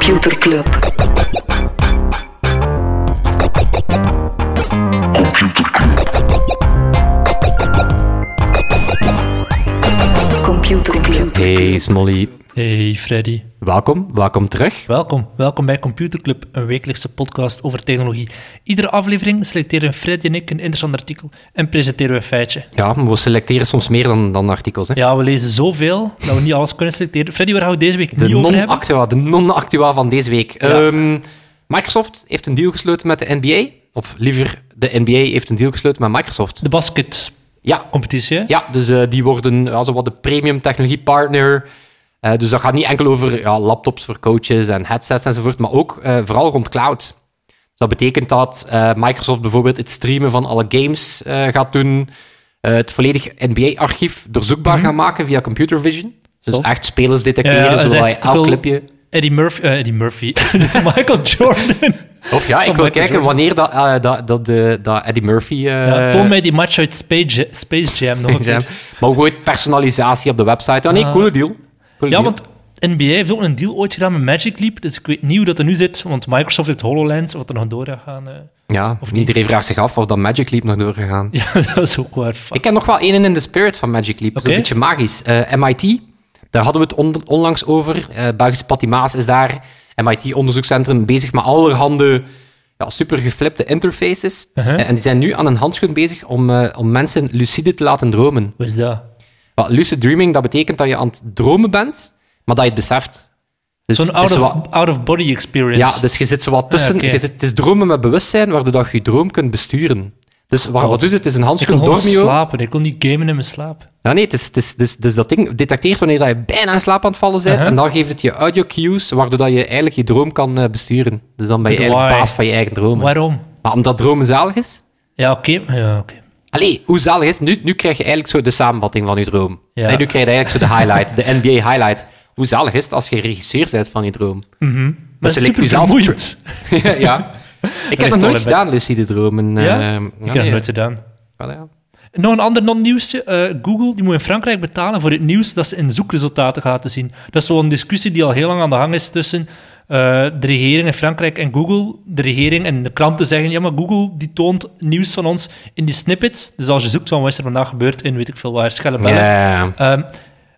Computer Club. Club. Hey Freddy, welkom, welkom terug. welkom. Welkom bij Computer Club, een wekelijkse podcast over technologie. Iedere aflevering selecteren Freddy en ik een interessant artikel en presenteren we een feitje. Ja, maar we selecteren soms meer dan, dan artikels. Hè. Ja, we lezen zoveel dat we niet alles kunnen selecteren. Freddy, waar gaan we deze week de niet over hebben? non-actua, de non-actua van deze week. Ja. Ehm, Microsoft heeft een deal gesloten met de NBA. Of liever, de NBA heeft een deal gesloten met Microsoft. De basketcompetitie, Ja, hè? ja dus eh, die worden ja, zo wat de premium technologiepartner. Eh dus dat gaat niet enkel over ja, laptops voor coaches en headsets enzovoort, maar ook eh, vooral rond cloud. Dus dat betekent dat Microsoft bijvoorbeeld het streamen van alle games gaat doen, het volledig NBA-archief doorzoekbaar gaan maken via computer vision. Dus echt spelers detecteren, Ja, zodat je elk clipje... Eddie Murphy, Eddie Murphy, Michael Jordan. Of ja, ik wil kijken wanneer dat, eh, dat, dat, de- dat Eddie Murphy... eh, ja, toon mij die match uit Space Jam, Space Jam nog een Jam. Maar ook ooit personalisatie op de website. Ja, nee, Ah. coole deal. Coole Ja, deal. want NBA heeft ook een deal ooit gedaan met Magic Leap, dus ik weet niet hoe dat er nu zit, want Microsoft heeft HoloLens, wat er nog door gaat gaan. eh. Ja, of iedereen vraagt zich af of dat Magic Leap nog doorgegaan. Ja, dat is ook waar. Fuck. Ik ken nog wel één in de spirit van Magic Leap. Oké. Zo'n beetje magisch. Eh, MIT, daar hadden we het on- onlangs over. Eh Belgische Patty Maas is daar. MIT onderzoekscentrum bezig met allerhande ja, super geflipte interfaces. Uh-huh. En die zijn nu aan een handschoen bezig om, eh, om mensen lucide te laten dromen. Hoe is dat? Lucid dreaming, dat betekent dat je aan het dromen bent, maar dat je het beseft. Dus Zo'n wat- out-of-body experience. Ja, dus je zit zo wat tussen. Ah, je zit, het is dromen met bewustzijn, waardoor dat je je droom kunt besturen. Dus wat, wat is het? Het is een ik wil handschoen Dormio. slapen. Ik wil niet gamen in mijn slaap. Ja, nee, het is, het is, dus, dus dat ding detecteert wanneer dat je bijna in slaap aan het vallen bent. Uh-huh. En dan geeft het je audio cues, waardoor dat je eigenlijk je droom kan eh, besturen. Dus dan ben je eigenlijk why? baas van je eigen dromen. Waarom? Maar omdat dromen zalig is? Ja, oké. Ja, oké. Allee, hoe zalig is het? Nu, nu krijg je eigenlijk zo de samenvatting van je droom. Ja. Nee, nu krijg je eigenlijk zo de highlight, de NBA highlight. Hoe zalig is het als je regisseur bent van je droom? Mhm. Dat is super jezelf ja. Ik heb Echt nog nooit gedaan, lucide dromen. Ja? Eh, Ik heb dat nooit gedaan. Wel, ja. Nog een ander non-nieuwsje. Eh, Google die moet in Frankrijk betalen voor het nieuws dat ze in zoekresultaten gaat laten zien. Dat is zo'n discussie die al heel lang aan de gang is tussen eh, de regering in Frankrijk en Google. De regering en de kranten zeggen, ja, maar Google die toont nieuws van ons in die snippets. Dus als je zoekt van wat is er vandaag gebeurd in, weet ik veel waar, Schellebellen. Ehm,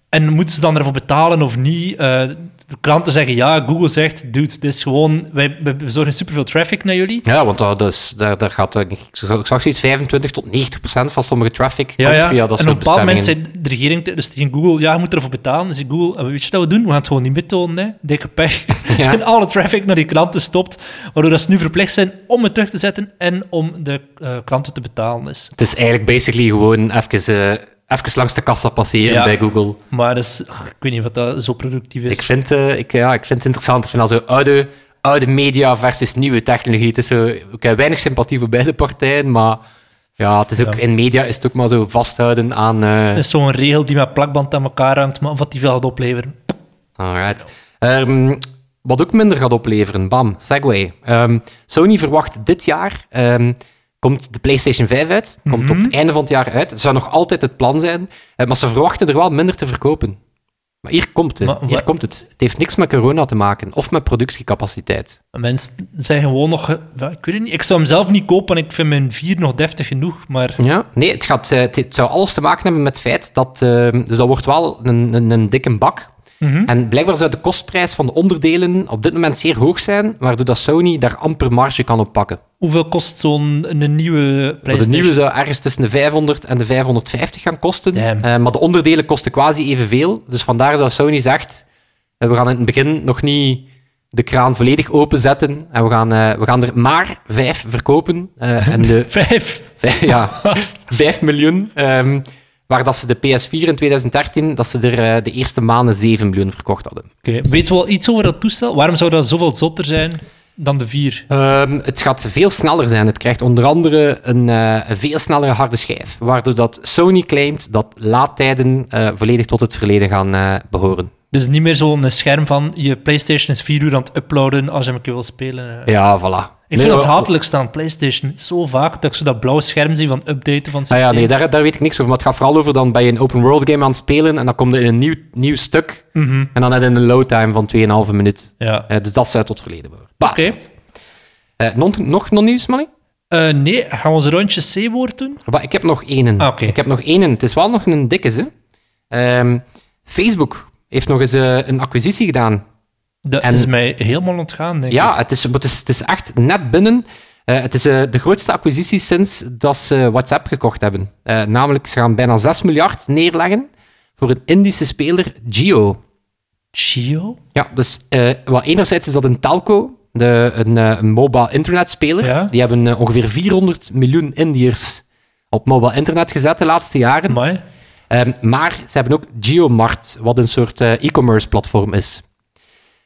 en moeten ze dan ervoor betalen of niet? Eh, de kranten zeggen ja, Google zegt, dude, dit is gewoon, wij, wij bezorgen superveel traffic naar jullie. Ja, want dat is, daar, daar gaat, eh, ik zag zoiets 25 tot 90 procent van sommige traffic Ja, komt ja. via dat en op soort een bepaald moment bestemmingen. zei de regering, dus tegen Google, ja, je moet ervoor betalen. Dus Google, "Eh, weet je wat we doen? We gaan het gewoon niet mettonen, hè. Dikke pech. Ja. en alle traffic naar die klanten stopt, waardoor dat ze nu verplicht zijn om het terug te zetten en om de eh, klanten te betalen. Dus. Het is eigenlijk basically gewoon even, eh, even langs de kassa passeren Ja. bij Google. Maar ach, ik weet niet of dat zo productief is. Ik vind, eh, ik, ja, ik vind het interessant. Ik vind al zo oude, oude media versus nieuwe technologie. Het is zo, ik heb weinig sympathie voor beide partijen, maar ja, het is ook, Ja. in media is het ook maar zo vasthouden aan... eh, Dat is zo'n regel die met plakband aan elkaar hangt, maar wat die veel gaat opleveren. Alright. Ehm, wat ook minder gaat opleveren, bam, Segway. Ehm, Sony verwacht dit jaar, ehm, komt de PlayStation 5 uit, komt Mhm. op het einde van het jaar uit. Het zou nog altijd het plan zijn, eh, maar ze verwachten er wel minder te verkopen. Maar hier komt het. Maar hier komt het. Het heeft niks met corona te maken, of met productiecapaciteit. Mensen zijn gewoon nog... ik weet het niet. Ik zou hem zelf niet kopen, ik vind mijn 4 nog deftig genoeg. Maar Ja, nee, het, gaat, eh, het, het zou alles te maken hebben met het feit dat... ehm, dus dat wordt wel een, een, een dikke bak. Mhm. En blijkbaar zou de kostprijs van de onderdelen op dit moment zeer hoog zijn, waardoor dat Sony daar amper marge kan op pakken. hoeveel kost zo'n een nieuwe PlayStation? de nieuwe zou ergens tussen de 500 en de 550 gaan kosten. Eh, maar de onderdelen kosten quasi evenveel. Dus vandaar dat Sony zegt, eh, we gaan in het begin nog niet de kraan volledig openzetten. En we gaan, eh, we gaan er maar vijf verkopen. Eh, en de Vijf. vijf, ja, 5 miljoen. ehm, waar dat ze de PS4 in 2013, dat ze er eh, de eerste maanden 7 miljoen verkocht hadden. Oké, Weten we al iets over dat toestel? Waarom zou dat zoveel zotter zijn dan de 4? Ehm, het gaat veel sneller zijn. Het krijgt onder andere een, eh, een veel snellere harde schijf. Waardoor dat Sony claimt dat laadtijden eh, volledig tot het verleden gaan eh, behoren. Dus niet meer zo'n scherm van je PlayStation is 4 uur aan het uploaden als je hem een keer wil spelen. Ja, voilà. Ik Nee, vind dat wel- hatelijk staan, PlayStation. Zo vaak dat ik zo dat blauwe scherm zie van updaten van het Ah systeem. ja, nee, daar, daar weet ik niks over. Maar het gaat vooral over dan je een open world game aan het spelen en dan komt er in een nieuw, nieuw stuk Mhm. en dan heb je een load time van 2,5 minuut. Ja. Eh, dus dat zou tot verleden worden. Oké. Eh, nog, nog non-nieuws, Manny? Eh, nee, gaan we ons rondje C-woord doen? Maar ik heb nog één. Ah. Ik heb nog één. Het is wel nog een dikke, hè. Ehm, Facebook heeft nog eens eh, een acquisitie gedaan. Dat En- is mij helemaal ontgaan, denk Ja, ik. het is, het, is, het is echt net binnen. Eh, het is eh, de grootste acquisitie sinds dat ze WhatsApp gekocht hebben. Eh, namelijk, ze gaan bijna 6 miljard neerleggen voor een Indische speler, Geo. Gio? Ja, dus wat enerzijds is dat een telco, de, een, een mobile internetspeler. Ja. Die hebben ongeveer 400 miljoen Indiërs op mobile internet gezet de laatste jaren. Ehm, maar ze hebben ook Geomart, wat een soort e-commerce platform is.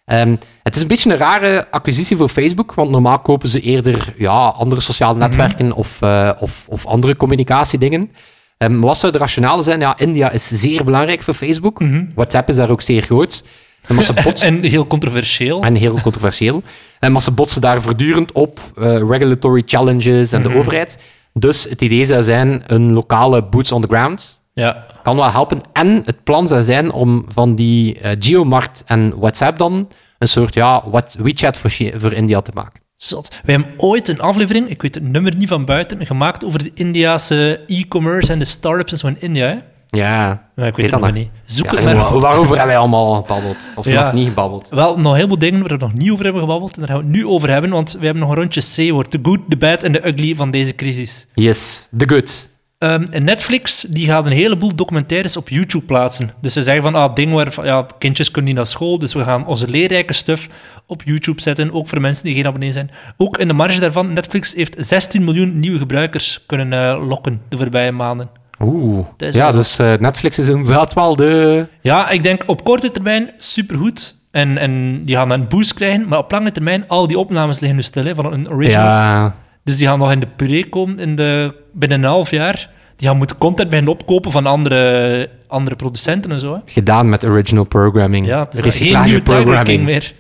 Ehm, het is een beetje een rare acquisitie voor Facebook, want normaal kopen ze eerder ja, andere sociale netwerken of, eh, of, of andere communicatiedingen. Ehm, wat zou de rationale zijn? Ja, India is zeer belangrijk voor Facebook. WhatsApp is daar ook zeer groot. En maar ze botsen, En heel controversieel. en heel controversieel. En maar ze botsen daar voortdurend op eh, regulatory challenges en de overheid. Dus het idee zou zijn een lokale boots on the ground Ja. kan wel helpen. En het plan zou zijn om van die eh, Geomart en WhatsApp dan een soort ja, what, WeChat voor, India te maken. Zot. Wij hebben ooit een aflevering, ik weet het nummer niet van buiten, gemaakt over de Indiase e-commerce en de startups en zo in India. Hè? Ja, Maar ik weet, dat het nog niet. Zoek Ja, het maar wa- op. waarover hebben wij allemaal gebabbeld? Of Ja. nog niet gebabbeld? Wel, nog heel veel dingen waar we nog niet over hebben gebabbeld. En daar gaan we het nu over hebben, want we hebben nog een rondje C-woord. De good, de bad en de ugly van deze crisis. Yes, the good. Ehm, en Netflix die gaat een heleboel documentaires op YouTube plaatsen. Dus ze zeggen van, ah, ding waar ja, kindjes kunnen niet naar school, dus we gaan onze leerrijke stuff op YouTube zetten, ook voor mensen die geen abonnee zijn. Ook in de marge daarvan, Netflix heeft 16 miljoen nieuwe gebruikers kunnen eh, lokken de voorbije maanden. Oeh. Dat Ja, dus eh, Netflix is inderdaad wel de... Ja, ik denk op korte termijn supergoed. En, en die gaan dan een boost krijgen, maar op lange termijn, al die opnames liggen nu stil hè, van een originals. Ja, Dus die gaan nog in de puree komen in de, binnen een half jaar. Die gaan moeten content beginnen opkopen van andere, andere producenten en zo. Hè. gedaan met original programming. Ja, het is geen programming. meer.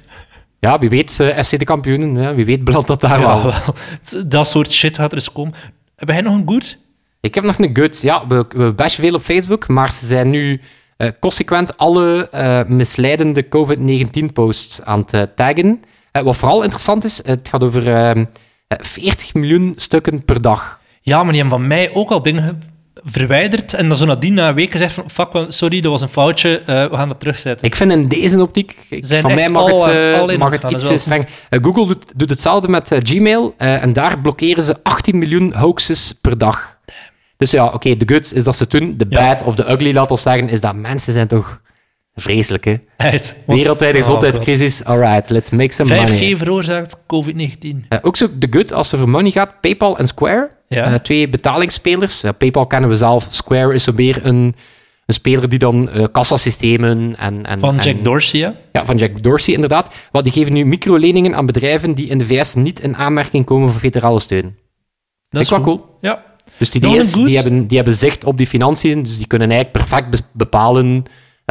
Ja, wie weet, eh, FC de kampioenen. Ja, wie weet belandt dat daar Ja, wel. wel. Dat soort shit gaat er eens komen. Heb jij nog een good? Ik heb nog een good. Ja, we, we bashen veel op Facebook, maar ze zijn nu eh, consequent alle eh, misleidende COVID-19-posts aan het taggen. Wat vooral interessant is, het gaat over ehm, eh, 40 miljoen stukken per dag. Ja, maar die hebben van mij ook al dingen verwijderd. En dan zo nadien na een week gezegd van, fuck, sorry, dat was een foutje, eh, we gaan dat terugzetten. Ik vind in deze optiek, ik- van mij mag al- het, eh, mag het het gaan, iets eh, streng. Eh, Google doet, doet hetzelfde met eh, Gmail eh, en daar blokkeren ze 18 miljoen hoaxes per dag. Dus ja, oké, de good is dat ze het doen. De Ja. bad of de ugly, laat ons zeggen, is dat mensen zijn toch vreselijk, hè? Uit. Wereldwijde Oh, gezondheidscrisis. Alright, let's make some God. money. 5G veroorzaakt COVID-19. Eh, ook zo de good als het over money gaat. PayPal en Square. Ja. Eh, twee betalingsspelers. Eh, PayPal kennen we zelf. Square is zo meer een, een speler die dan kassasystemen en... en Van en- Jack Dorsey, ja. Ja, van Jack Dorsey inderdaad. Want die geven nu microleningen aan bedrijven die in de VS niet in aanmerking komen voor federale steun. Dat ik wel cool. Ja. Dus die, is, die, hebben, die hebben zicht op die financiën, dus die kunnen eigenlijk perfect be- bepalen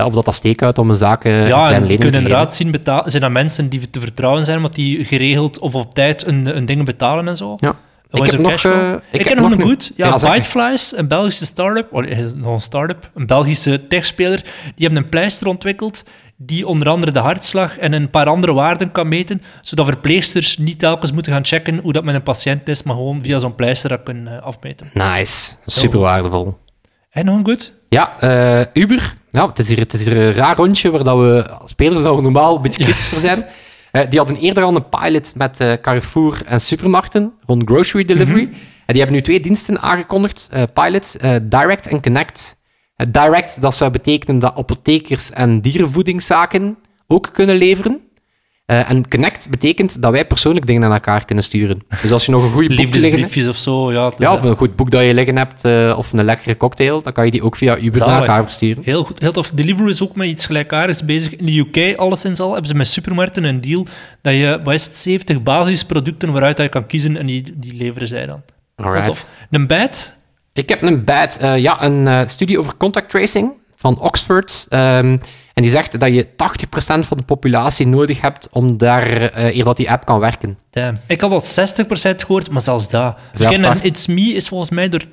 of dat dat steek uit om een zaak eh, een Ja, lening kunnen te inderdaad zien betalen. Zijn dat mensen die te vertrouwen zijn, omdat die geregeld of op tijd een, een dingen betalen en zo? Ja. Ik was heb nog, cashflow. eh, ik, ik heb nog een goed. Ja, Ja. Byteflies, een Belgische start-up, oh, nog een start-up, een Belgische techspeler, die hebben een pleister ontwikkeld die onder andere de hartslag en een paar andere waarden kan meten, zodat verpleegsters niet telkens moeten gaan checken hoe dat met een patiënt is, maar gewoon via zo'n pleister dat kunnen eh, afmeten. Nice. Super waardevol. En nog een goed? Ja, eh, Uber. Ja, het, is hier, het is hier een raar rondje waar dat we als spelers daar normaal een beetje kritisch voor zijn. Eh, die hadden eerder al een pilot met eh, Carrefour en supermarkten rond grocery delivery. En die hebben nu twee diensten aangekondigd. pilot, eh, Direct en Connect. Direct, dat zou betekenen dat apothekers en dierenvoedingszaken ook kunnen leveren. Eh, en Connect betekent dat wij persoonlijk dingen naar elkaar kunnen sturen. Dus als je nog een goede boek hebt, Liefdesbriefjes of zo, ja. ja, of een goed boek dat je liggen hebt, eh, of een lekkere cocktail, dan kan je die ook via Uber naar Zalig. elkaar versturen. Heel goed, heel tof. Deliveroo is ook met iets gelijkaardigs bezig. In de UK, alleszins al, hebben ze met supermarkten een deal dat je, wat is het, 70 basisproducten waaruit je kan kiezen en die, die leveren zij dan. Alright. Een bad? Ik heb een bad, eh, ja, een studie over contact tracing van Oxford. Ehm, En die zegt dat je 80% van de populatie nodig hebt om daar, eer dat die app kan werken. Damn. Ik had al 60% gehoord, maar zelfs dat. Dat. It's Me is volgens mij door 20%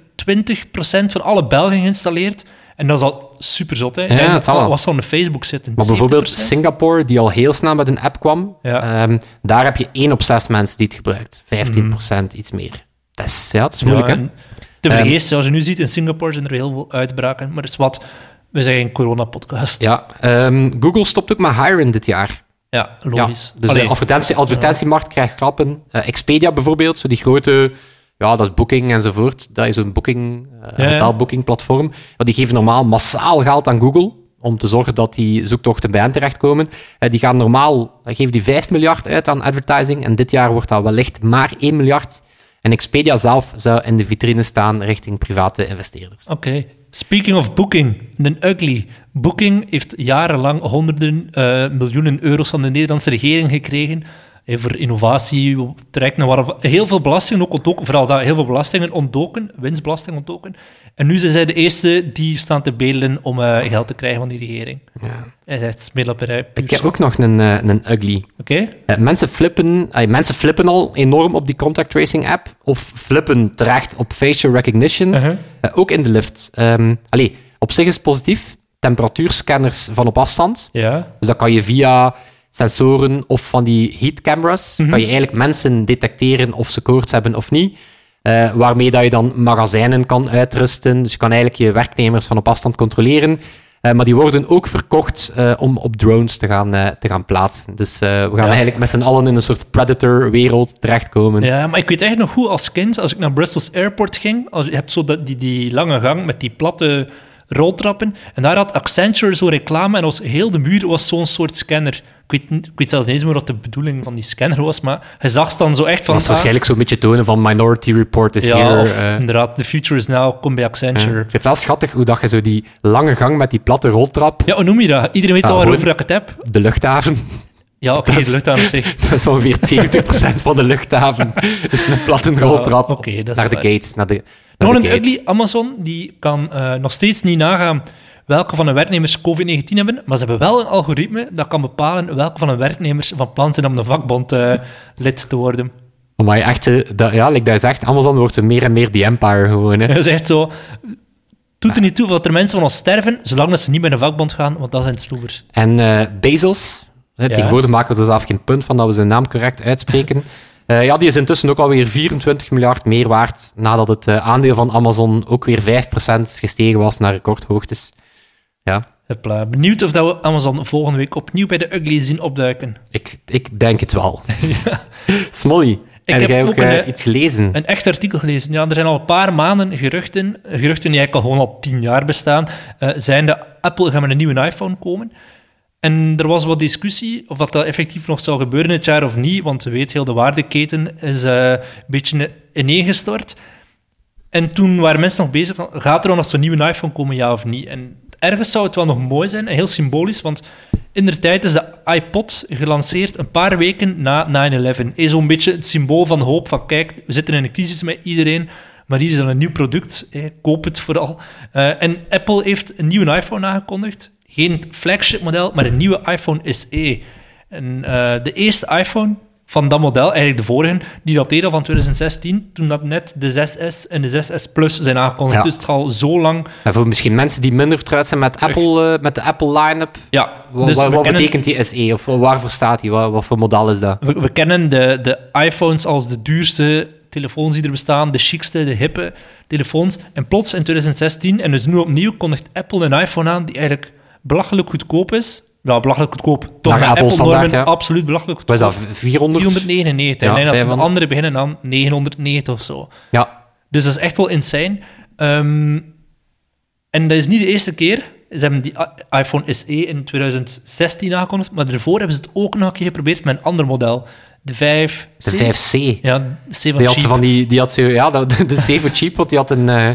van alle Belgen geïnstalleerd. En dat is al super zot, hè? Ja, wel. wat zal op Facebook zitten? Maar bijvoorbeeld 70%? Singapore, die al heel snel met een app kwam, Ja. ehm, daar heb je 1 op 6 mensen die het gebruikt. 15%, iets meer. Dat is, ja, dat is moeilijk, Ja, hè? en Te Ehm, vergeefs, zoals je nu ziet, in Singapore zijn er heel veel uitbraken. Maar het is wat, we zijn geen corona-podcast. Ja, ehm, Google stopt ook met hiren dit jaar. Ja, Ja, logisch. dus Allee, de advertentie, advertentiemarkt krijgt klappen. Eh, Expedia bijvoorbeeld, zo die grote, ja, dat is Booking enzovoort. Dat is een booking, ja. Ja, die geven normaal massaal geld aan Google om te zorgen dat die zoektochten bij hen terechtkomen. Eh, die gaan normaal, geven die 5 miljard uit aan advertising en dit jaar wordt dat wellicht maar 1 miljard. En Expedia zelf zou in de vitrine staan richting private investeerders. Oké. Speaking of Booking, een ugly. Booking heeft jarenlang honderden eh, miljoenen euro's van de Nederlandse regering gekregen. Eh, voor innovatie, trajecten waar heel veel belastingen ook ontdoken. Vooral dat, heel veel belastingen ontdoken, winstbelasting ontdoken. En nu zijn zij de eerste die staan te bedelen om eh, geld te krijgen van die regering. Ja. Hij zegt. Ik heb ook nog een, eh, een ugly. Oké? Eh, mensen, flippen, mensen flippen al enorm op die contact tracing app. Of flippen terecht op facial recognition. Uh-huh. Ook in de lift. Ehm allee, op zich is het positief. Temperatuurscanners van op afstand. Ja. Dus dat kan je via sensoren of van die heat cameras, kan je eigenlijk mensen detecteren of ze koorts hebben of niet. Eh, waarmee dat je dan magazijnen kan uitrusten. Dus je kan eigenlijk je werknemers van op afstand controleren. Eh, maar die worden ook verkocht eh, om op drones te gaan, te gaan plaatsen. Dus we gaan eigenlijk met z'n allen in een soort predator-wereld terechtkomen. Ja, maar ik weet echt nog goed als kind, als ik naar Brussels Airport ging, als, je hebt zo dat, die, die lange gang met die platte roltrappen, en daar had Accenture zo reclame, en was, heel de muur was zo'n soort scanner. Ik weet, ik weet zelfs niet eens meer wat de bedoeling van die scanner was, maar je zag dan zo echt van... Dat is waarschijnlijk zo'n beetje tonen van Minority Report is ah, ja, here. of eh. inderdaad, the future is now, kom bij. Accenture. Ik vind het wel schattig hoe dat je zo die lange gang met die platte roltrap, Ja, hoe noem je dat? Iedereen weet Ah, al gewoon- waarover ik het heb. de luchthaven, Ja, oké, Dat de is- luchthaven zich. dat is ongeveer 70% van de luchthaven, is een platte roltrap Ja, is naar de gates. Naar de, naar de een gates. ugly, Amazon, die kan eh, nog steeds niet nagaan welke van de werknemers COVID-19 hebben, maar ze hebben wel een algoritme dat kan bepalen welke van de werknemers van plan zijn om de vakbond eh, lid te worden. Maar echt, eh, dat, ja, like dat je zegt, Amazon wordt meer en meer die empire gewoon. Hè. Dat is echt zo... Doet er niet toe dat er mensen van ons sterven, zolang dat ze niet bij de vakbond gaan, want dat zijn sloebers. En eh, Bezos, hè, Ja. tegenwoordig maken we er zelf geen punt van dat we zijn naam correct uitspreken. Eh, ja, die is intussen ook alweer 24 miljard meer waard, nadat het eh, aandeel van Amazon ook weer 5% gestegen was naar recordhoogtes. Ja, Hopla. Benieuwd of dat we Amazon volgende week opnieuw bij de ugly zien opduiken. ik, ik denk het wel. Smolly, heb heb jij ook, ook een, eh, iets gelezen? Een echt artikel gelezen. Ja, er zijn al een paar maanden geruchten, geruchten die eigenlijk al gewoon al tien jaar bestaan, zijn dat Apple gaat met een nieuwe iPhone komen. En er was wat discussie of dat, dat effectief nog zou gebeuren dit jaar of niet, want we weten, heel de waardeketen is eh, een beetje ineengestort. En toen waren mensen nog bezig gaat er dan nog zo'n nieuwe iPhone komen, ja of niet? En ergens zou het wel nog mooi zijn, en heel symbolisch, want in de tijd is de iPod gelanceerd een paar weken na 9-11. Is zo'n beetje het symbool van hoop, van kijk, we zitten in een crisis met iedereen, maar hier is dan een nieuw product, koop het vooral. Eh, en Apple heeft een nieuwe iPhone aangekondigd. Geen flagship model, maar een nieuwe iPhone SE. En eh, de eerste iPhone van dat model, eigenlijk de vorige, die dateerde van 2016, toen dat net de 6S en de 6S Plus zijn aangekondigd. Ja. Dus het al zo lang... En voor misschien mensen die minder vertrouwd zijn met, Apple, eh, met de Apple line-up, Ja, wat, dus wat, betekent die SE? Of waarvoor staat die? Wat, wat voor model is dat? We, we kennen de, de iPhones als de duurste telefoons die er bestaan, de chicste, de hippe telefoons. En plots in 2016, en dus nu opnieuw, kondigt Apple een iPhone aan die eigenlijk belachelijk goedkoop is. Ja, belachelijk goedkoop. Toch Naar Apple-normen ja. absoluut belachelijk Wat goedkoop. is dat? 400? 499. Ja, en dat de 500. andere beginnen aan 990 of zo. Ja, Dus dat is echt wel insane. Ehm, en dat is niet de eerste keer. Ze hebben die iPhone SE in 2016 aangekondigd, maar daarvoor hebben ze het ook nog een keer geprobeerd met een ander model. De 5... de 5C. Ja, de 7 Die had, cheap. van die, die had zo, ja, de, de 7 cheap, want die had een, eh,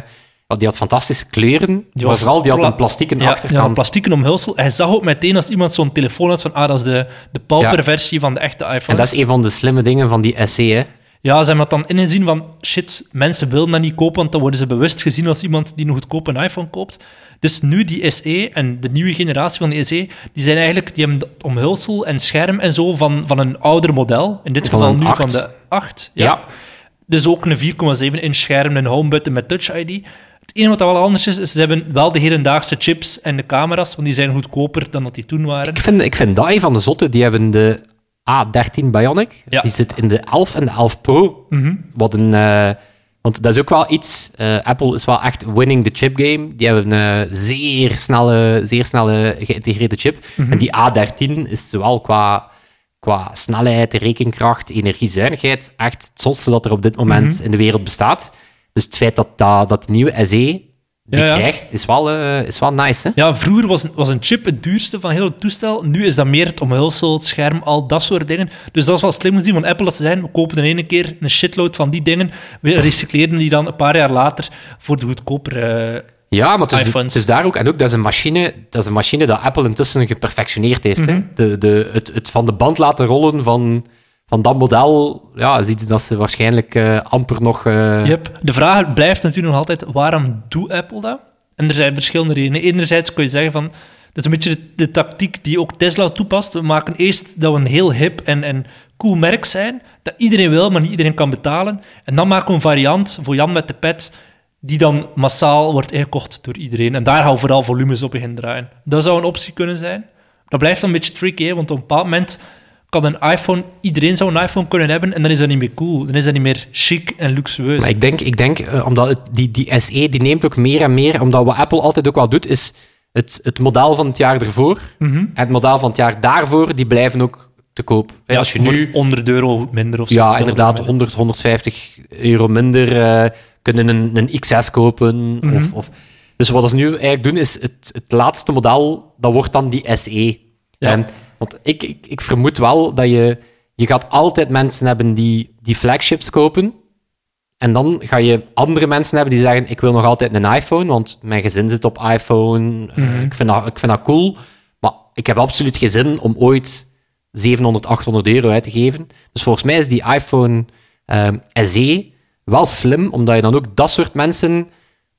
die had fantastische kleuren, maar vooral die had een plastieken ja, ja, achterkant. een plastieke omhulsel. Hij zag ook meteen als iemand zo'n telefoon had van, ah, dat is de, de pauperversie van de echte iPhone. en dat is een van de slimme dingen van die SE, hè. Ja, ze hebben dat dan ingezien van, shit, mensen willen dat niet kopen, want dan worden ze bewust gezien als iemand die een goedkope iPhone koopt. Dus nu die SE en de nieuwe generatie van die SE, die zijn eigenlijk, die hebben het omhulsel en scherm en zo van, van een ouder model. In dit Van geval een nu 8. van de 8. Ja. Dus ook een 4,7 inch scherm, een homebutton met Touch ID. Het enige wat wel anders is, is ze hebben wel de hedendaagse chips en de camera's, want die zijn goedkoper dan dat die toen waren. Ik vind, ik vind dat een van de zotte. Die hebben de A13 Bionic. Ja. Die zit in de 11 en de 11 Pro. Mhm. Wat een... eh, want dat is ook wel iets... eh, Apple is wel echt winning the chip game. Die hebben een zeer snelle, zeer snelle geïntegreerde chip. Mhm. En die A13 is zowel qua, qua snelheid, rekenkracht, energiezuinigheid echt het zotste dat er op dit moment Mhm. in de wereld bestaat. Dus het feit dat dat, nieuwe SE die Ja, ja. krijgt, is wel, eh, is wel nice. Hè? Ja, vroeger was, was een chip het duurste van heel het toestel. Nu is dat meer het omhulsel, het scherm, al dat soort dingen. Dus dat is wel slim gezien van Apple dat ze zijn. We kopen in ene keer een shitload van die dingen. We recycleren die dan een paar jaar later voor de goedkopere... Ja, maar het is, het is daar ook. En ook, dat is een machine dat, is een machine dat Apple intussen geperfectioneerd heeft. hè. Mhm. De, de, het, het van de band laten rollen van, van dat model, ja, is dat ze waarschijnlijk eh, amper nog... eh, Yep. De vraag blijft natuurlijk nog altijd, waarom doet Apple dat? En er zijn verschillende redenen. Enerzijds kun je zeggen van, dat is een beetje de, tactiek die ook Tesla toepast. We maken eerst dat we een heel hip en, en cool merk zijn, dat iedereen wil, maar niet iedereen kan betalen. En dan maken we een variant voor Jan met de pet, die dan massaal wordt ingekocht door iedereen. En daar we vooral volumes op beginnen draaien. Dat zou een optie kunnen zijn. Dat blijft een beetje tricky, want op een bepaald moment kan een iPhone, iedereen zou een iPhone kunnen hebben en dan is dat niet meer cool. Dan is dat niet meer chic en luxueus. Maar ik denk, ik denk eh, omdat het, die, die SE die neemt ook meer en meer, omdat wat Apple altijd ook wel doet, is het, het model van het jaar ervoor Mhm. en het model van het jaar daarvoor, die blijven ook te koop. Ja, Als je nu 100 euro minder of zo. Ja, inderdaad, 100, 150 euro minder. eh kunnen een, een XS kopen. Mhm. of, of, dus wat ze nu eigenlijk doen, is het, het laatste model, dat wordt dan die SE. Ja. Want ik, ik, ik vermoed wel dat je... Je gaat altijd mensen hebben die, die flagships kopen. En dan ga je andere mensen hebben die zeggen, ik wil nog altijd een iPhone, want mijn gezin zit op iPhone. eh, Mhm. ik, vind dat, ik vind dat cool. Maar ik heb absoluut geen zin om ooit 700, 800 euro uit te geven. Dus volgens mij is die iPhone ehm, SE wel slim, omdat je dan ook dat soort mensen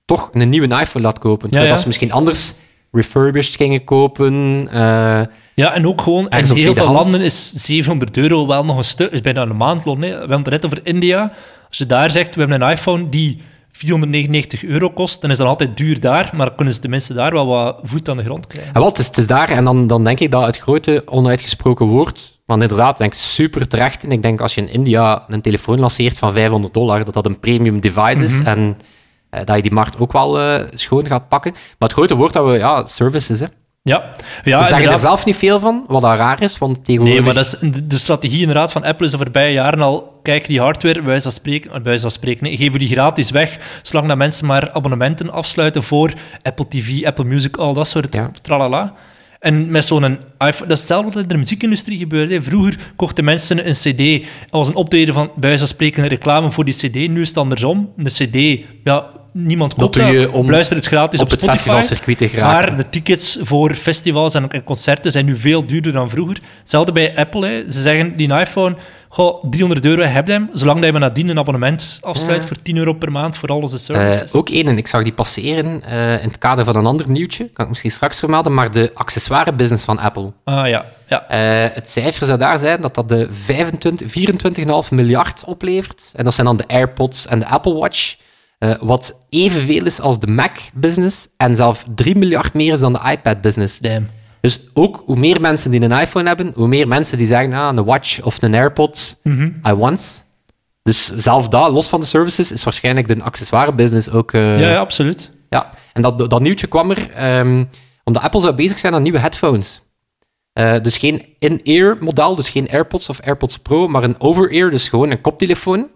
toch een nieuwe iPhone laat kopen. Terwijl ja. dat ze misschien anders refurbished gingen kopen. eh, Ja, en ook gewoon, in heel veel landen is 700 euro wel nog een stuk, is bijna een maandloon. Hè. We hebben het net over India. Als je daar zegt, we hebben een iPhone die 499 euro kost, dan is dat altijd duur daar, maar kunnen ze tenminste daar wel wat voet aan de grond krijgen. En wat, het is, het is daar, en dan, dan denk ik dat het grote onuitgesproken woord, want inderdaad, denk ik super terecht. En ik denk als je in India een telefoon lanceert van 500 dollar, dat dat een premium device is. En eh, dat je die markt ook wel eh, schoon gaat pakken. Maar het grote woord dat we, ja, services, hè. Ja, ja Ze zeggen er zelf niet veel van, wat dat raar is, want tegenwoordig... Nee, maar dat is de, strategie inderdaad van Apple is de voorbije jaren al, kijk, die hardware, wijze van spreken, van spreken nee, geven we die gratis weg, zolang dat mensen maar abonnementen afsluiten voor Apple TV, Apple Music, al dat soort Ja. tralala. En met zo'n iPhone, dat is hetzelfde wat in de muziekindustrie gebeurde. Vroeger kochten mensen een cd als een optreden van, bij wijze van spreken, een reclame voor die cd. Nu is het andersom. De cd, ja, niemand koopt doe je om Luister het gratis op, op het Spotify. festivalcircuit te geraken. Maar de tickets voor festivals en, en concerten zijn nu veel duurder dan vroeger. Hetzelfde bij Apple. Hè. Ze zeggen, die iPhone, goh, 300 euro, heb je hem. Zolang dat je nadien een abonnement afsluit voor 10 euro per maand voor al onze Eh, services. ook één, en ik zag die passeren eh, in het kader van een ander nieuwtje, kan ik misschien straks vermelden, maar de accessoire-business van Apple. ah ja, ja. Eh, het cijfer zou daar zijn dat dat de 25, 24,5 miljard oplevert. En dat zijn dan de AirPods en de Apple Watch. Eh, wat evenveel is als de Mac-business en zelf 3 miljard meer is dan de iPad-business. Dus ook hoe meer mensen die een iPhone hebben, hoe meer mensen die zeggen, ah, een Watch of een AirPods, Mhm. I want. Dus zelf dat, los van de services, is waarschijnlijk de accessoire-business ook... eh, Ja, ja, absoluut. ja, en dat, dat nieuwtje kwam er ehm, omdat Apple zou bezig zijn aan nieuwe headphones. Eh, dus geen in-ear model, dus geen AirPods of AirPods Pro, maar een over-ear, dus gewoon een koptelefoon.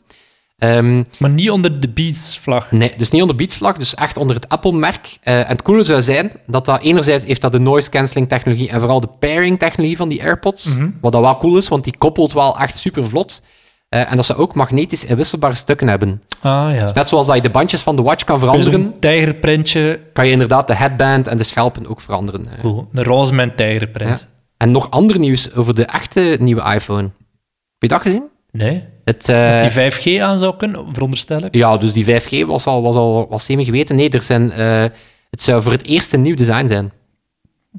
Ehm, Maar niet onder de Beats-vlag. nee, dus niet onder Beats-vlag, dus echt onder het Apple-merk. Eh, en het coole zou zijn dat dat enerzijds heeft dat de noise-cancelling technologie en vooral de pairing-technologie van die AirPods, Mhm. wat dat wel cool is, want die koppelt wel echt super vlot. Eh, en dat ze ook magnetisch inwisselbare stukken hebben. Ah ja. Net zoals dat je de bandjes van de watch kan Dus veranderen, een tijgerprintje. kan je inderdaad de headband en de schelpen ook veranderen. Cool. Een roze met tijgerprint. Ja. En nog ander nieuws over de echte nieuwe iPhone. Heb je dat gezien? Nee. Het, eh, Die 5G aan zou kunnen, veronderstel ik. ja, dus die 5G was al, was al was semi geweten. Nee, er zijn, eh, Het zou voor het eerst een nieuw design zijn.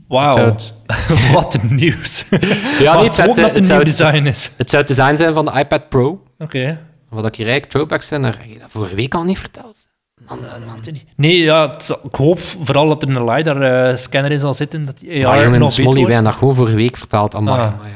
Wauw. Wat een nieuws. Ja, Wacht, het zou hoop het, dat een zou design is. Het zou het design zijn van de iPad Pro. Oké. Wat ik hier eigenlijk throwbacks zijn, daar heb je dat vorige week al niet verteld. Man, man. Nee, ja, het ik hoop vooral dat er een LiDAR-scanner in zal zitten, dat die Maar AR jongen, Smolly, wij hebben dat gewoon vorige week vertaald. Amai, Ah. amai.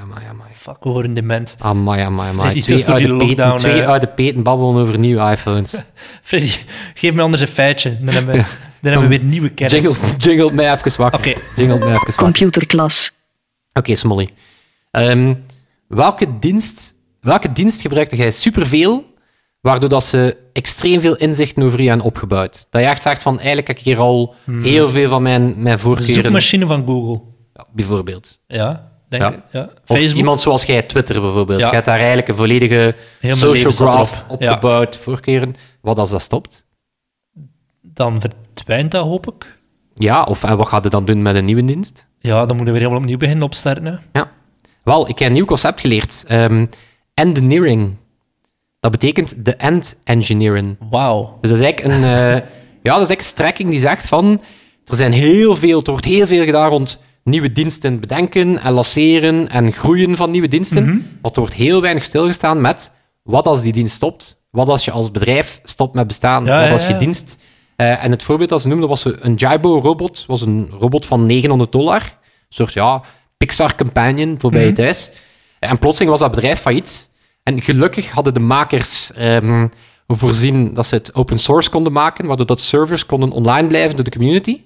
Fuck, we worden dement. Amai, amai, amai. Freddy, Twee, dus oude peten, lockdown, twee oude peten babbelen over nieuwe iPhones. Freddy, geef me anders een feitje. Dan hebben we, dan hebben we weer nieuwe kennis. Jingle, jingle mij even wakker. Oké. Jingle mij even wakker. Computerklas. Oké, Smolly. Ehm, welke, dienst, welke dienst gebruikte jij superveel, waardoor dat ze extreem veel inzichten over je hebben opgebouwd? Dat je echt zegt van, eigenlijk heb ik hier al heel veel van mijn, mijn De voorkeuren... zoekmachine van Google. Ja, bijvoorbeeld. Ja, denk Ja. ik. Ja. Of Facebook. iemand zoals jij, Twitter bijvoorbeeld. Ja. Je hebt daar eigenlijk een volledige Heel social graph opgebouwd, voorkeuren. Wat als dat stopt? Dan verdwijnt dat, hoop ik. Ja, of en wat gaat je dan doen met een nieuwe dienst? Ja, dan moeten we weer helemaal opnieuw beginnen opstarten. Hè. Ja. Wel, ik heb een nieuw concept geleerd. Ehm engineering. Dat betekent de end engineering. Wauw. Dus dat is eigenlijk een, eh, ja, dat is eigenlijk een strekking die zegt van... Er zijn heel veel, er wordt heel veel gedaan rond nieuwe diensten bedenken en lanceren en groeien van nieuwe diensten. Maar er wordt heel weinig stilgestaan met wat als die dienst stopt. Wat als je als bedrijf stopt met bestaan. Ja, wat als je ja. dienst... eh, en het voorbeeld dat ze noemden was een Jaibo-robot. was een robot van 900 dollar. Een soort, ja, Pixar-companion voor bij je thuis. En plotseling was dat bedrijf failliet. En gelukkig hadden de makers ehm, voorzien dat ze het open source konden maken, waardoor dat servers konden online blijven door de community.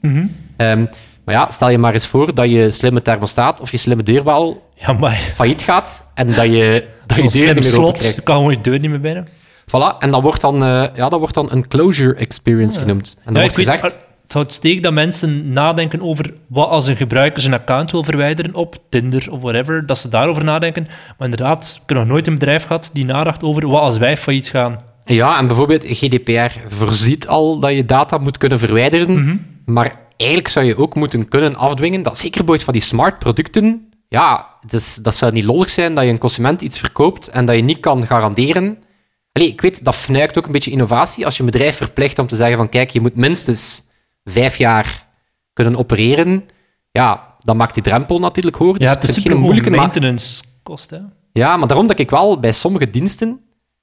Ehm, maar ja, stel je maar eens voor dat je slimme thermostaat of je slimme deurbel Ja, maar failliet gaat en dat je, dat je deur niet meer slot, krijgt. kan gewoon je deur niet meer binnen. Voilà, en dat wordt dan, eh, ja, dat wordt dan een closure experience genoemd. En dan Ja, wordt ik weet, gezegd... het houdt steek dat mensen nadenken over wat als een gebruiker zijn account wil verwijderen op Tinder of whatever, dat ze daarover nadenken. Maar inderdaad, ik heb nog nooit een bedrijf gehad die nadacht over wat als wij failliet gaan. Ja, en bijvoorbeeld GDPR voorziet al dat je data moet kunnen verwijderen, Mhm. maar eigenlijk zou je ook moeten kunnen afdwingen dat zeker bijvoorbeeld van die smart producten, ja, dus, dat zou niet lollig zijn dat je een consument iets verkoopt en dat je niet kan garanderen. Allee, ik weet, dat fnuikt ook een beetje innovatie. Als je een bedrijf verplicht om te zeggen van kijk, je moet minstens vijf jaar kunnen opereren, ja, dan maakt die drempel natuurlijk hoger. Dus Ja, het is geen moeilijke, maintenance kost, hè. ja, maar daarom dat ik wel bij sommige diensten,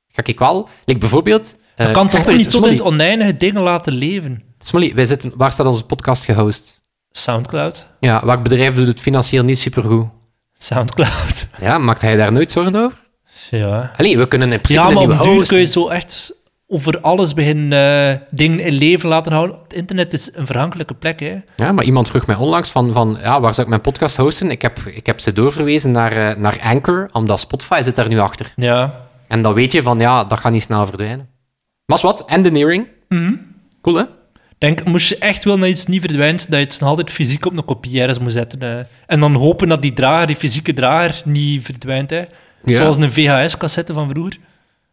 ga ik wel, like bijvoorbeeld... Je eh, kan toch niet tot in het oneindige dingen laten leven? Wij zitten, waar staat onze podcast gehost? Soundcloud. Ja, welk bedrijf doet het financieel niet supergoed? Soundcloud. Ja, maakt hij daar nooit zorgen over? Ja. Allee, we kunnen in principe Ja, maar nieuwe kun je zo echt over alles beginnen eh, dingen in leven laten houden. Het internet is een verhankelijke plek, hè. Ja, maar iemand vroeg mij onlangs van, van ja, waar zou ik mijn podcast hosten? Ik heb, ik heb ze doorverwezen naar, eh, naar Anchor, omdat Spotify zit daar nu achter. Ja. En dan weet je van, ja, dat gaat niet snel verdwijnen. Maar wat, engineering. Mhm. Cool, hè? Denk, moest je echt willen dat iets niet verdwijnt, dat je het nog altijd fysiek op een kopie ergens moet zetten. En dan hopen dat die drager, die fysieke drager, niet verdwijnt. Hè. Ja. Zoals een VHS-cassette van vroeger.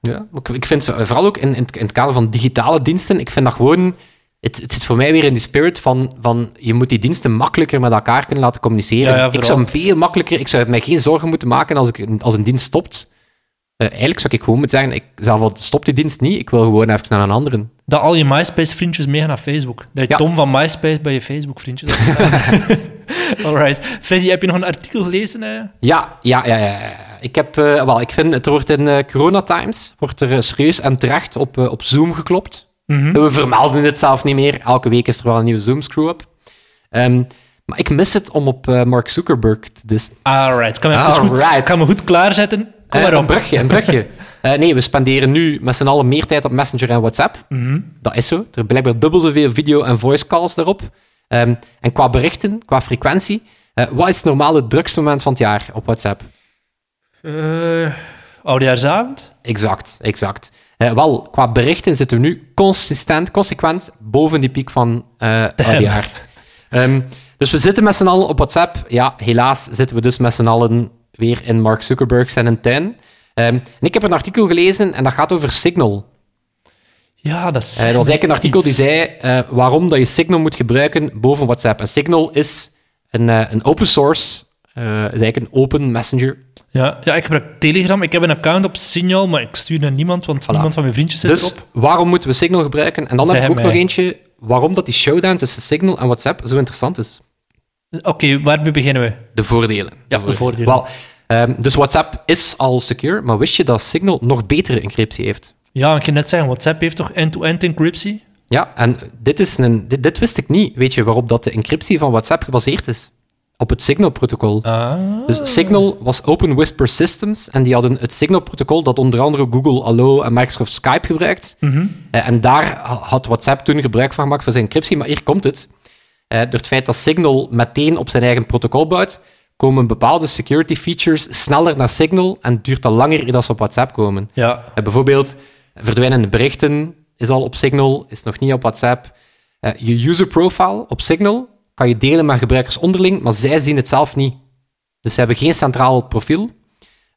Ja, ik- vind vooral ook in, in, het, kader van digitale diensten, ik vind dat gewoon... Het, het zit voor mij weer in die spirit van, van je moet die diensten makkelijker met elkaar kunnen laten communiceren. Ja, ja, ik zou hem veel makkelijker... Ik zou mij geen zorgen moeten maken als, ik, als een dienst stopt. Eh, eigenlijk zou ik gewoon moeten zeggen, ik, zelf stop die dienst niet, ik wil gewoon even naar een andere. Dat al je MySpace-vriendjes meegaan naar Facebook. Dat je Ja. Tom van MySpace bij je Facebook-vriendjes. Alright. Freddy, heb je nog een artikel gelezen? eh? Ja, ja, ja, ja. Ik heb, eh, wel, ik vind, het wordt in eh, Corona Times, wordt er serieus en terecht op, op Zoom geklopt. Mhm. We vermelden het zelf niet meer. Elke week is er wel een nieuwe Zoom screw-up. Ehm, maar ik mis het om op Mark Zuckerberg te dissen. Alright. Kan me even goed, ga me goed klaarzetten. Kom maar een brugje, een brugje. Eh, nee, we spenderen nu met z'n allen meer tijd op Messenger en WhatsApp. Mhm. Dat is zo. Er zijn blijkbaar dubbel zoveel video- en voice calls daarop. Ehm, en qua berichten, qua frequentie, eh, wat is het normale drukste moment van het jaar op WhatsApp? Eh, oudejaarsavond? Exact, exact. Wel, qua berichten zitten we nu consistent, consequent boven die piek van eh jaar. Ehm, dus we zitten met z'n allen op WhatsApp. Ja, helaas zitten we dus met z'n allen weer in Mark Zuckerberg zijn tuin. Ehm, en ik heb een artikel gelezen en dat gaat over Signal. Ja, dat is... Eh, dat was eigenlijk een artikel die zei eh, waarom dat je Signal moet gebruiken boven WhatsApp. En Signal is een, eh, een open source, is eigenlijk een open messenger. Ja, ja, ik gebruik Telegram. Ik heb een account op Signal, maar ik stuur naar niemand, want niemand van mijn vriendjes zit Dus erop. waarom moeten we Signal gebruiken? En dan Zeg heb ik ook mij. nog eentje waarom dat die showdown tussen Signal en WhatsApp zo interessant is. Oké, waarmee beginnen we? De voordelen. Ja, de voordelen. Wel, ehm, dus WhatsApp is al secure, maar wist je dat Signal nog betere encryptie heeft? Ja, ik kan net zeggen, WhatsApp heeft toch end-to-end encryptie? Ja, en dit, is een, dit, dit wist ik niet. Weet je waarop dat de encryptie van WhatsApp gebaseerd is? Op het Signal-protocol. Ah. Dus Signal was Open Whisper Systems en die hadden het Signal-protocol dat onder andere Google Allo en Microsoft Skype gebruikt. Eh, en daar ha- had WhatsApp toen gebruik van gemaakt voor zijn encryptie, maar hier komt het. Eh, door het feit dat Signal meteen op zijn eigen protocol bouwt, komen bepaalde security features sneller naar Signal en duurt dan langer dat ze op WhatsApp komen. Ja, Eh, bijvoorbeeld, verdwijnende berichten is al op Signal, is nog niet op WhatsApp. Eh, je user profile op Signal kan je delen met gebruikers onderling, maar zij zien het zelf niet. Dus ze hebben geen centraal profiel.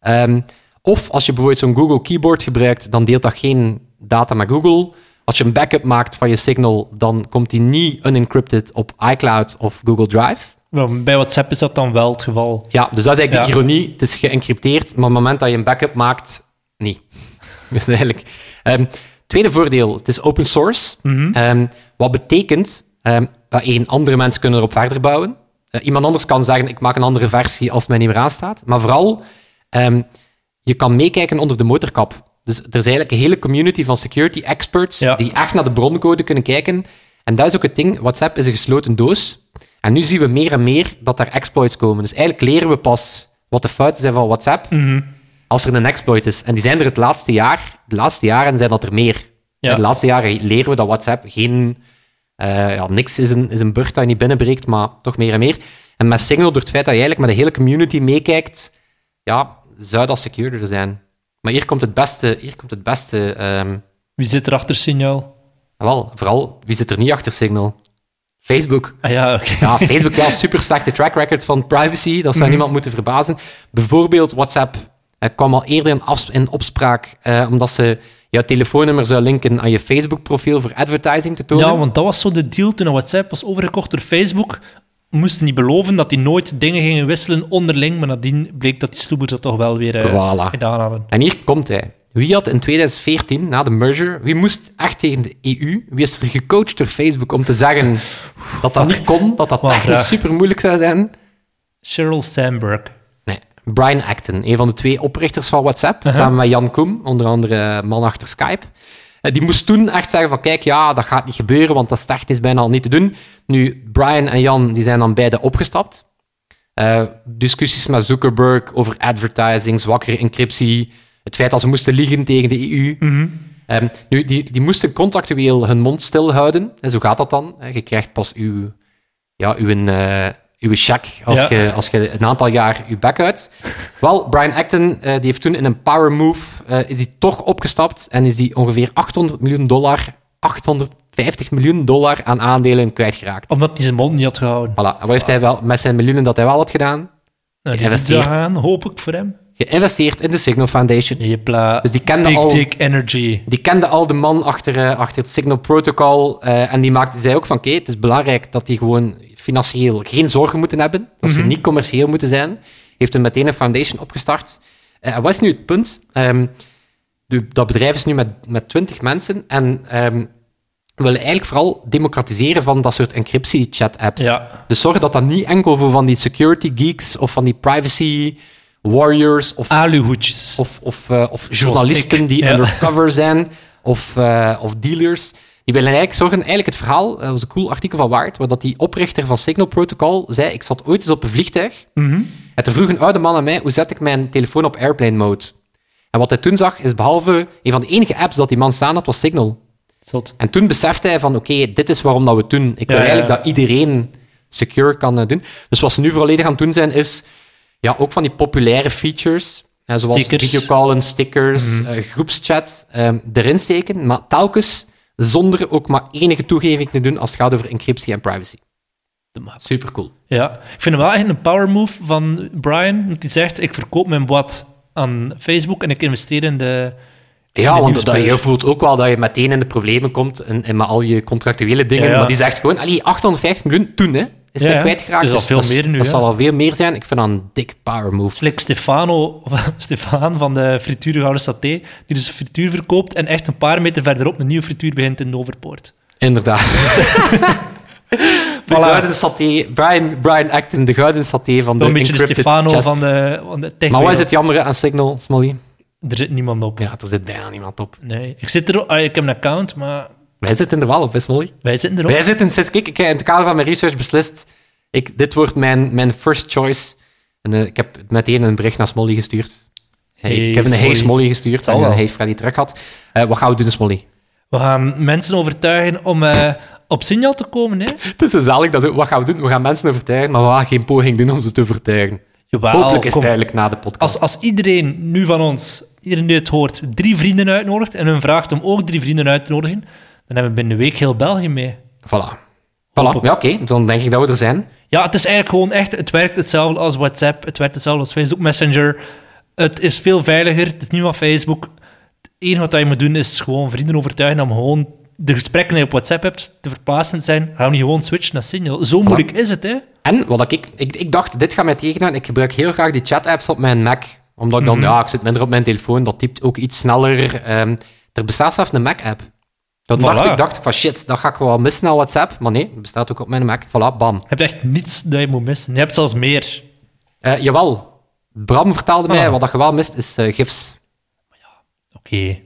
Ehm, of als je bijvoorbeeld zo'n Google Keyboard gebruikt, dan deelt dat geen data met Google. Als je een backup maakt van je Signal, dan komt die niet unencrypted op iCloud of Google Drive. bij WhatsApp is dat dan wel het geval. Ja, dus dat is eigenlijk Ja. de ironie. Het is geëncrypteerd, maar op het moment dat je een backup maakt, niet. dus eigenlijk... ehm, tweede voordeel, het is open source. Mhm. Ehm, wat betekent ehm, dat één, andere mensen kunnen erop verder bouwen. Eh, iemand anders kan zeggen, ik maak een andere versie als het mij niet meer aanstaat. Maar vooral, je kan meekijken onder de motorkap. Dus er is eigenlijk een hele community van security experts Ja. die echt naar de broncode kunnen kijken. En dat is ook het ding, WhatsApp is een gesloten doos. En nu zien we meer en meer dat er exploits komen. Dus eigenlijk leren we pas wat de fouten zijn van WhatsApp Mhm. als er een exploit is. En die zijn er het laatste jaar. De laatste jaren zijn dat er meer. Ja. De laatste jaren leren we dat WhatsApp geen... eh, ja, niks is een, is een dat je niet binnenbreekt, maar toch meer en meer. En met Signal, door het feit dat je eigenlijk met de hele community meekijkt, ja, zou dat securder zijn. Maar hier komt het beste... Hier komt het beste ehm, Wie zit er achter signaal? wel, vooral, wie zit er niet achter Signal? Facebook. Ah ja, oké. Ja, Facebook, ja, super slechte track record van privacy. Dat zou niemand moeten verbazen. Bijvoorbeeld WhatsApp eh, kwam al eerder in opspraak eh, omdat ze jouw telefoonnummer zou linken aan je Facebook-profiel voor advertising te tonen. Ja, want dat was zo de deal toen WhatsApp was overgekocht door Facebook. Moesten niet beloven dat die nooit dingen gingen wisselen onderling, maar nadien bleek dat die sloebers dat toch wel weer eh, Voilà. gedaan hadden. En hier komt hij. Wie had in 2014, na de merger, wie moest echt tegen de EU, wie is er gecoacht door Facebook om te zeggen dat dat niet kon, dat dat technisch super moeilijk zou zijn? Sheryl Sandberg. Nee, Brian Acton, een van de twee oprichters van WhatsApp, Uh-huh. samen met Jan Koem, onder andere man achter Skype. Eh, Die moest toen echt zeggen van, kijk, ja, dat gaat niet gebeuren, want dat is technisch bijna al niet te doen. Nu, Brian en Jan, die zijn dan beide opgestapt. Eh, discussies met Zuckerberg over advertising, zwakkere encryptie, het feit dat ze moesten liegen tegen de EU. Ehm, nu, die, die moesten contractueel hun mond stilhouden. En zo gaat dat dan. Eh, Je krijgt pas uw, ja, uw, eh, uw cheque als, Ja. je, als je een aantal jaar je bek uit. Wel, Brian Acton eh, die heeft toen in een power move eh, is hij toch opgestapt en is hij ongeveer 800 miljoen dollar, 850 miljoen dollar aan aandelen kwijtgeraakt. Omdat hij zijn mond niet had gehouden. Voilà. En wat heeft hij wel met zijn miljoenen dat hij wel had gedaan? Nou, die Geïnvesteerd. aan, hoop ik voor hem. Geïnvesteerd in de Signal Foundation. Jepla. Dus die kende Big al- Dick Energy. Die kende al de man achter, eh, achter het Signal Protocol. en die maakte, zei ook van, oké, het is belangrijk dat die gewoon financieel geen zorgen moeten hebben. Dat ze niet commercieel moeten zijn. Heeft toen meteen een foundation opgestart. Eh, en wat is nu het punt? Ehm, de- dat bedrijf is nu met, met 20 mensen. En ehm, we willen eigenlijk vooral democratiseren van dat soort encryptie-chat-apps. Ja. Dus zorgen dat dat niet enkel voor van die security geeks of van die privacy warriors of Aluhoedjes. of, of, eh, of journalisten die ja. undercover zijn, of, eh, of dealers. Die willen eigenlijk zorgen, eigenlijk het verhaal, eh, dat was een cool artikel van Wired, waar dat die oprichter van Signal Protocol zei, ik zat ooit eens op een vliegtuig, Mhm. en toen vroeg een oude man aan mij, hoe zet ik mijn telefoon op airplane mode? En wat hij toen zag, is behalve een van de enige apps dat die man staan had, was Signal. Zot. En toen besefte hij van, oké, dit is waarom dat we het doen. Ik wil Ja, eigenlijk ja. dat iedereen secure kan eh, doen. Dus wat ze nu volledig aan het doen zijn, is ja, ook van die populaire features, zoals Stickers. videocallen, stickers, eh, groepschat, eh, erin steken, maar telkens zonder ook maar enige toegeving te doen als het gaat over encryptie en privacy. Super cool. Ja, ik vind het wel echt een power move van Brian. Want hij zegt, ik verkoop mijn wat aan Facebook en ik investeer in de... Ja, de want dat, je voelt ook wel dat je meteen in de problemen komt en, en met al je contractuele dingen. Ja, ja. Maar die zegt gewoon, allee, 850 miljoen toen, hè, is Ja, hij kwijtgeraakt. Is al veel dat, meer nu, Dat zal al veel meer zijn. Ik vind dat een dik power move. Het is like Stefano, Stefan van de frituur Gouden Saté, die dus frituur verkoopt en echt een paar meter verderop een nieuwe frituur begint in Noverpoort. Inderdaad. de gouden saté. Brian, Brian Acton, de gouden saté van de Een beetje de encrypted Stefano chess. van de, van de tech Maar wat is het jammer aan Signal, Smolly? Er zit niemand op. Ja, er zit bijna niemand op. Nee, ik, zit er, ah, ik heb een account, maar Wij zitten er wel op, hè, Smolly? wij zitten erop. Wij zitten sinds... Kijk, ik heb in het kader van mijn research beslist... Ik, dit wordt mijn, mijn first choice. En eh, ik heb meteen een bericht naar Smolly gestuurd. Hey, Hey, ik heb een hey Smolly. Smolly gestuurd. En een hey Freddy terug gehad. Eh, wat gaan we doen, Smolly? We gaan mensen overtuigen om eh, op signaal te komen. Hè? Het is zalig. Dat, we- wat gaan we doen? We gaan mensen overtuigen, maar we gaan geen poging doen om ze te overtuigen. Jawel, Hopelijk is het kom. duidelijk na de podcast. Als, als iedereen nu van ons, iedereen die het hoort, drie vrienden uitnodigt en hun vraagt om ook drie vrienden uit te nodigen, dan hebben we binnen een week heel België mee. Voilà. Voilà. Ja, oké. Dan denk ik dat we er zijn. Ja, het is eigenlijk gewoon echt, het werkt hetzelfde als WhatsApp, het werkt hetzelfde als Facebook Messenger. Het is veel veiliger, het is niet van Facebook. Het enige wat je moet doen is gewoon vrienden overtuigen om gewoon de gesprekken die je op WhatsApp hebt te verplaatsen zijn. Gaan we niet gewoon switchen naar Signal. Zo moeilijk is het, hè? En wat ik, ik, ik dacht, dit gaat mij tegenhouden. Ik gebruik heel graag die chat-apps op mijn Mac. Omdat ik dan, ja, ik zit minder op mijn telefoon. Dat typt ook iets sneller. Ehm, er bestaat zelfs een Mac-app. Dan Voilà. dacht ik, dacht ik van shit, dat ga ik wel missen aan WhatsApp. Maar nee, het bestaat ook op mijn Mac. Voilà, bam. Je hebt echt niets dat je moet missen. Je hebt zelfs meer. Eh, jawel. Bram vertelde mij, Ah. wat je wel mist, is eh, GIFs. Oké.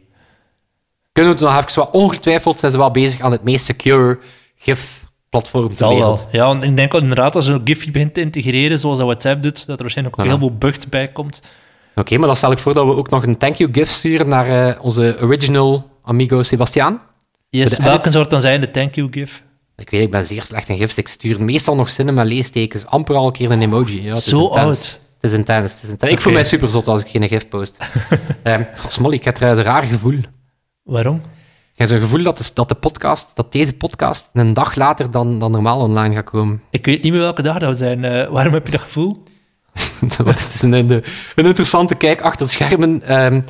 Kunnen we het nog even... Wat ongetwijfeld zijn ze wel bezig aan het meest secure GIF-platform ter wel. wereld. Ja, want ik denk al inderdaad als je een Giphy begint te integreren, zoals dat WhatsApp doet, dat er waarschijnlijk ook Voilà. heel veel bugs bij komt. Oké, maar dan stel ik voor dat we ook nog een thank you GIF sturen naar eh, onze original amigo Sebastiaan. Yes, de welke edit. soort dan zijn de thank you gif? Ik weet, ik ben zeer slecht in gifs. Ik stuur meestal nog zinnen met leestekens. Amper al een keer een emoji. Ja, het is Zo intens. oud. Het is intens. Het is intens. Ik voel mij super zot als ik geen gif post. Ehm Smolly, ik heb trouwens een raar gevoel. Waarom? Ik heb zo'n gevoel dat de, dat de podcast, dat deze podcast een dag later dan, dan normaal online gaat komen. Ik weet niet meer welke dag dat we zijn. Eh, waarom heb je dat gevoel? Het is een, interessante kijk achter de schermen. ehm,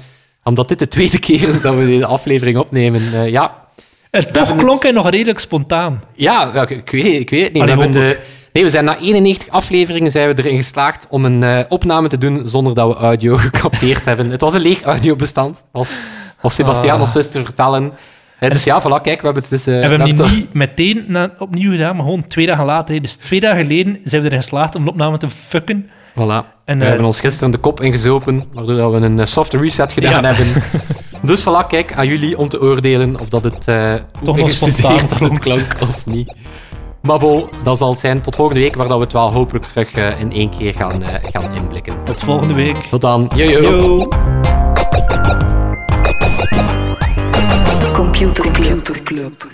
omdat dit de tweede keer is dat we deze aflevering opnemen. Eh, ja, En toch klonk hij nog redelijk spontaan. Ja, ik, ik weet, ik weet het niet. Allee, we, hebben hopelijk. de, nee, we zijn na 91 afleveringen zijn we erin geslaagd om een eh, opname te doen zonder dat we audio gecapteerd hebben. Het was een leeg audiobestand, als, als Sebastiaan Ah. ons wist te vertellen. Eh, dus ja, voilà, kijk, we hebben het dus... eh, En we hebben die niet meteen na- opnieuw gedaan, maar gewoon twee dagen later. Dus twee dagen geleden zijn we erin geslaagd om de opname te fucken. Voilà. En, we eh, hebben ons gisteren de kop ingezopen, waardoor dat we een eh, soft reset gedaan Ja. hebben. Dus voilà, kijk, aan jullie om te oordelen of dat het eh Toch nog spontaan dat het klonk of niet. Maar bon, dat zal het zijn. Tot volgende week, waar dat we het wel hopelijk terug in één keer gaan, eh, gaan inblikken. Tot volgende week. Tot dan. Yo, yo. Yo. Computer Club.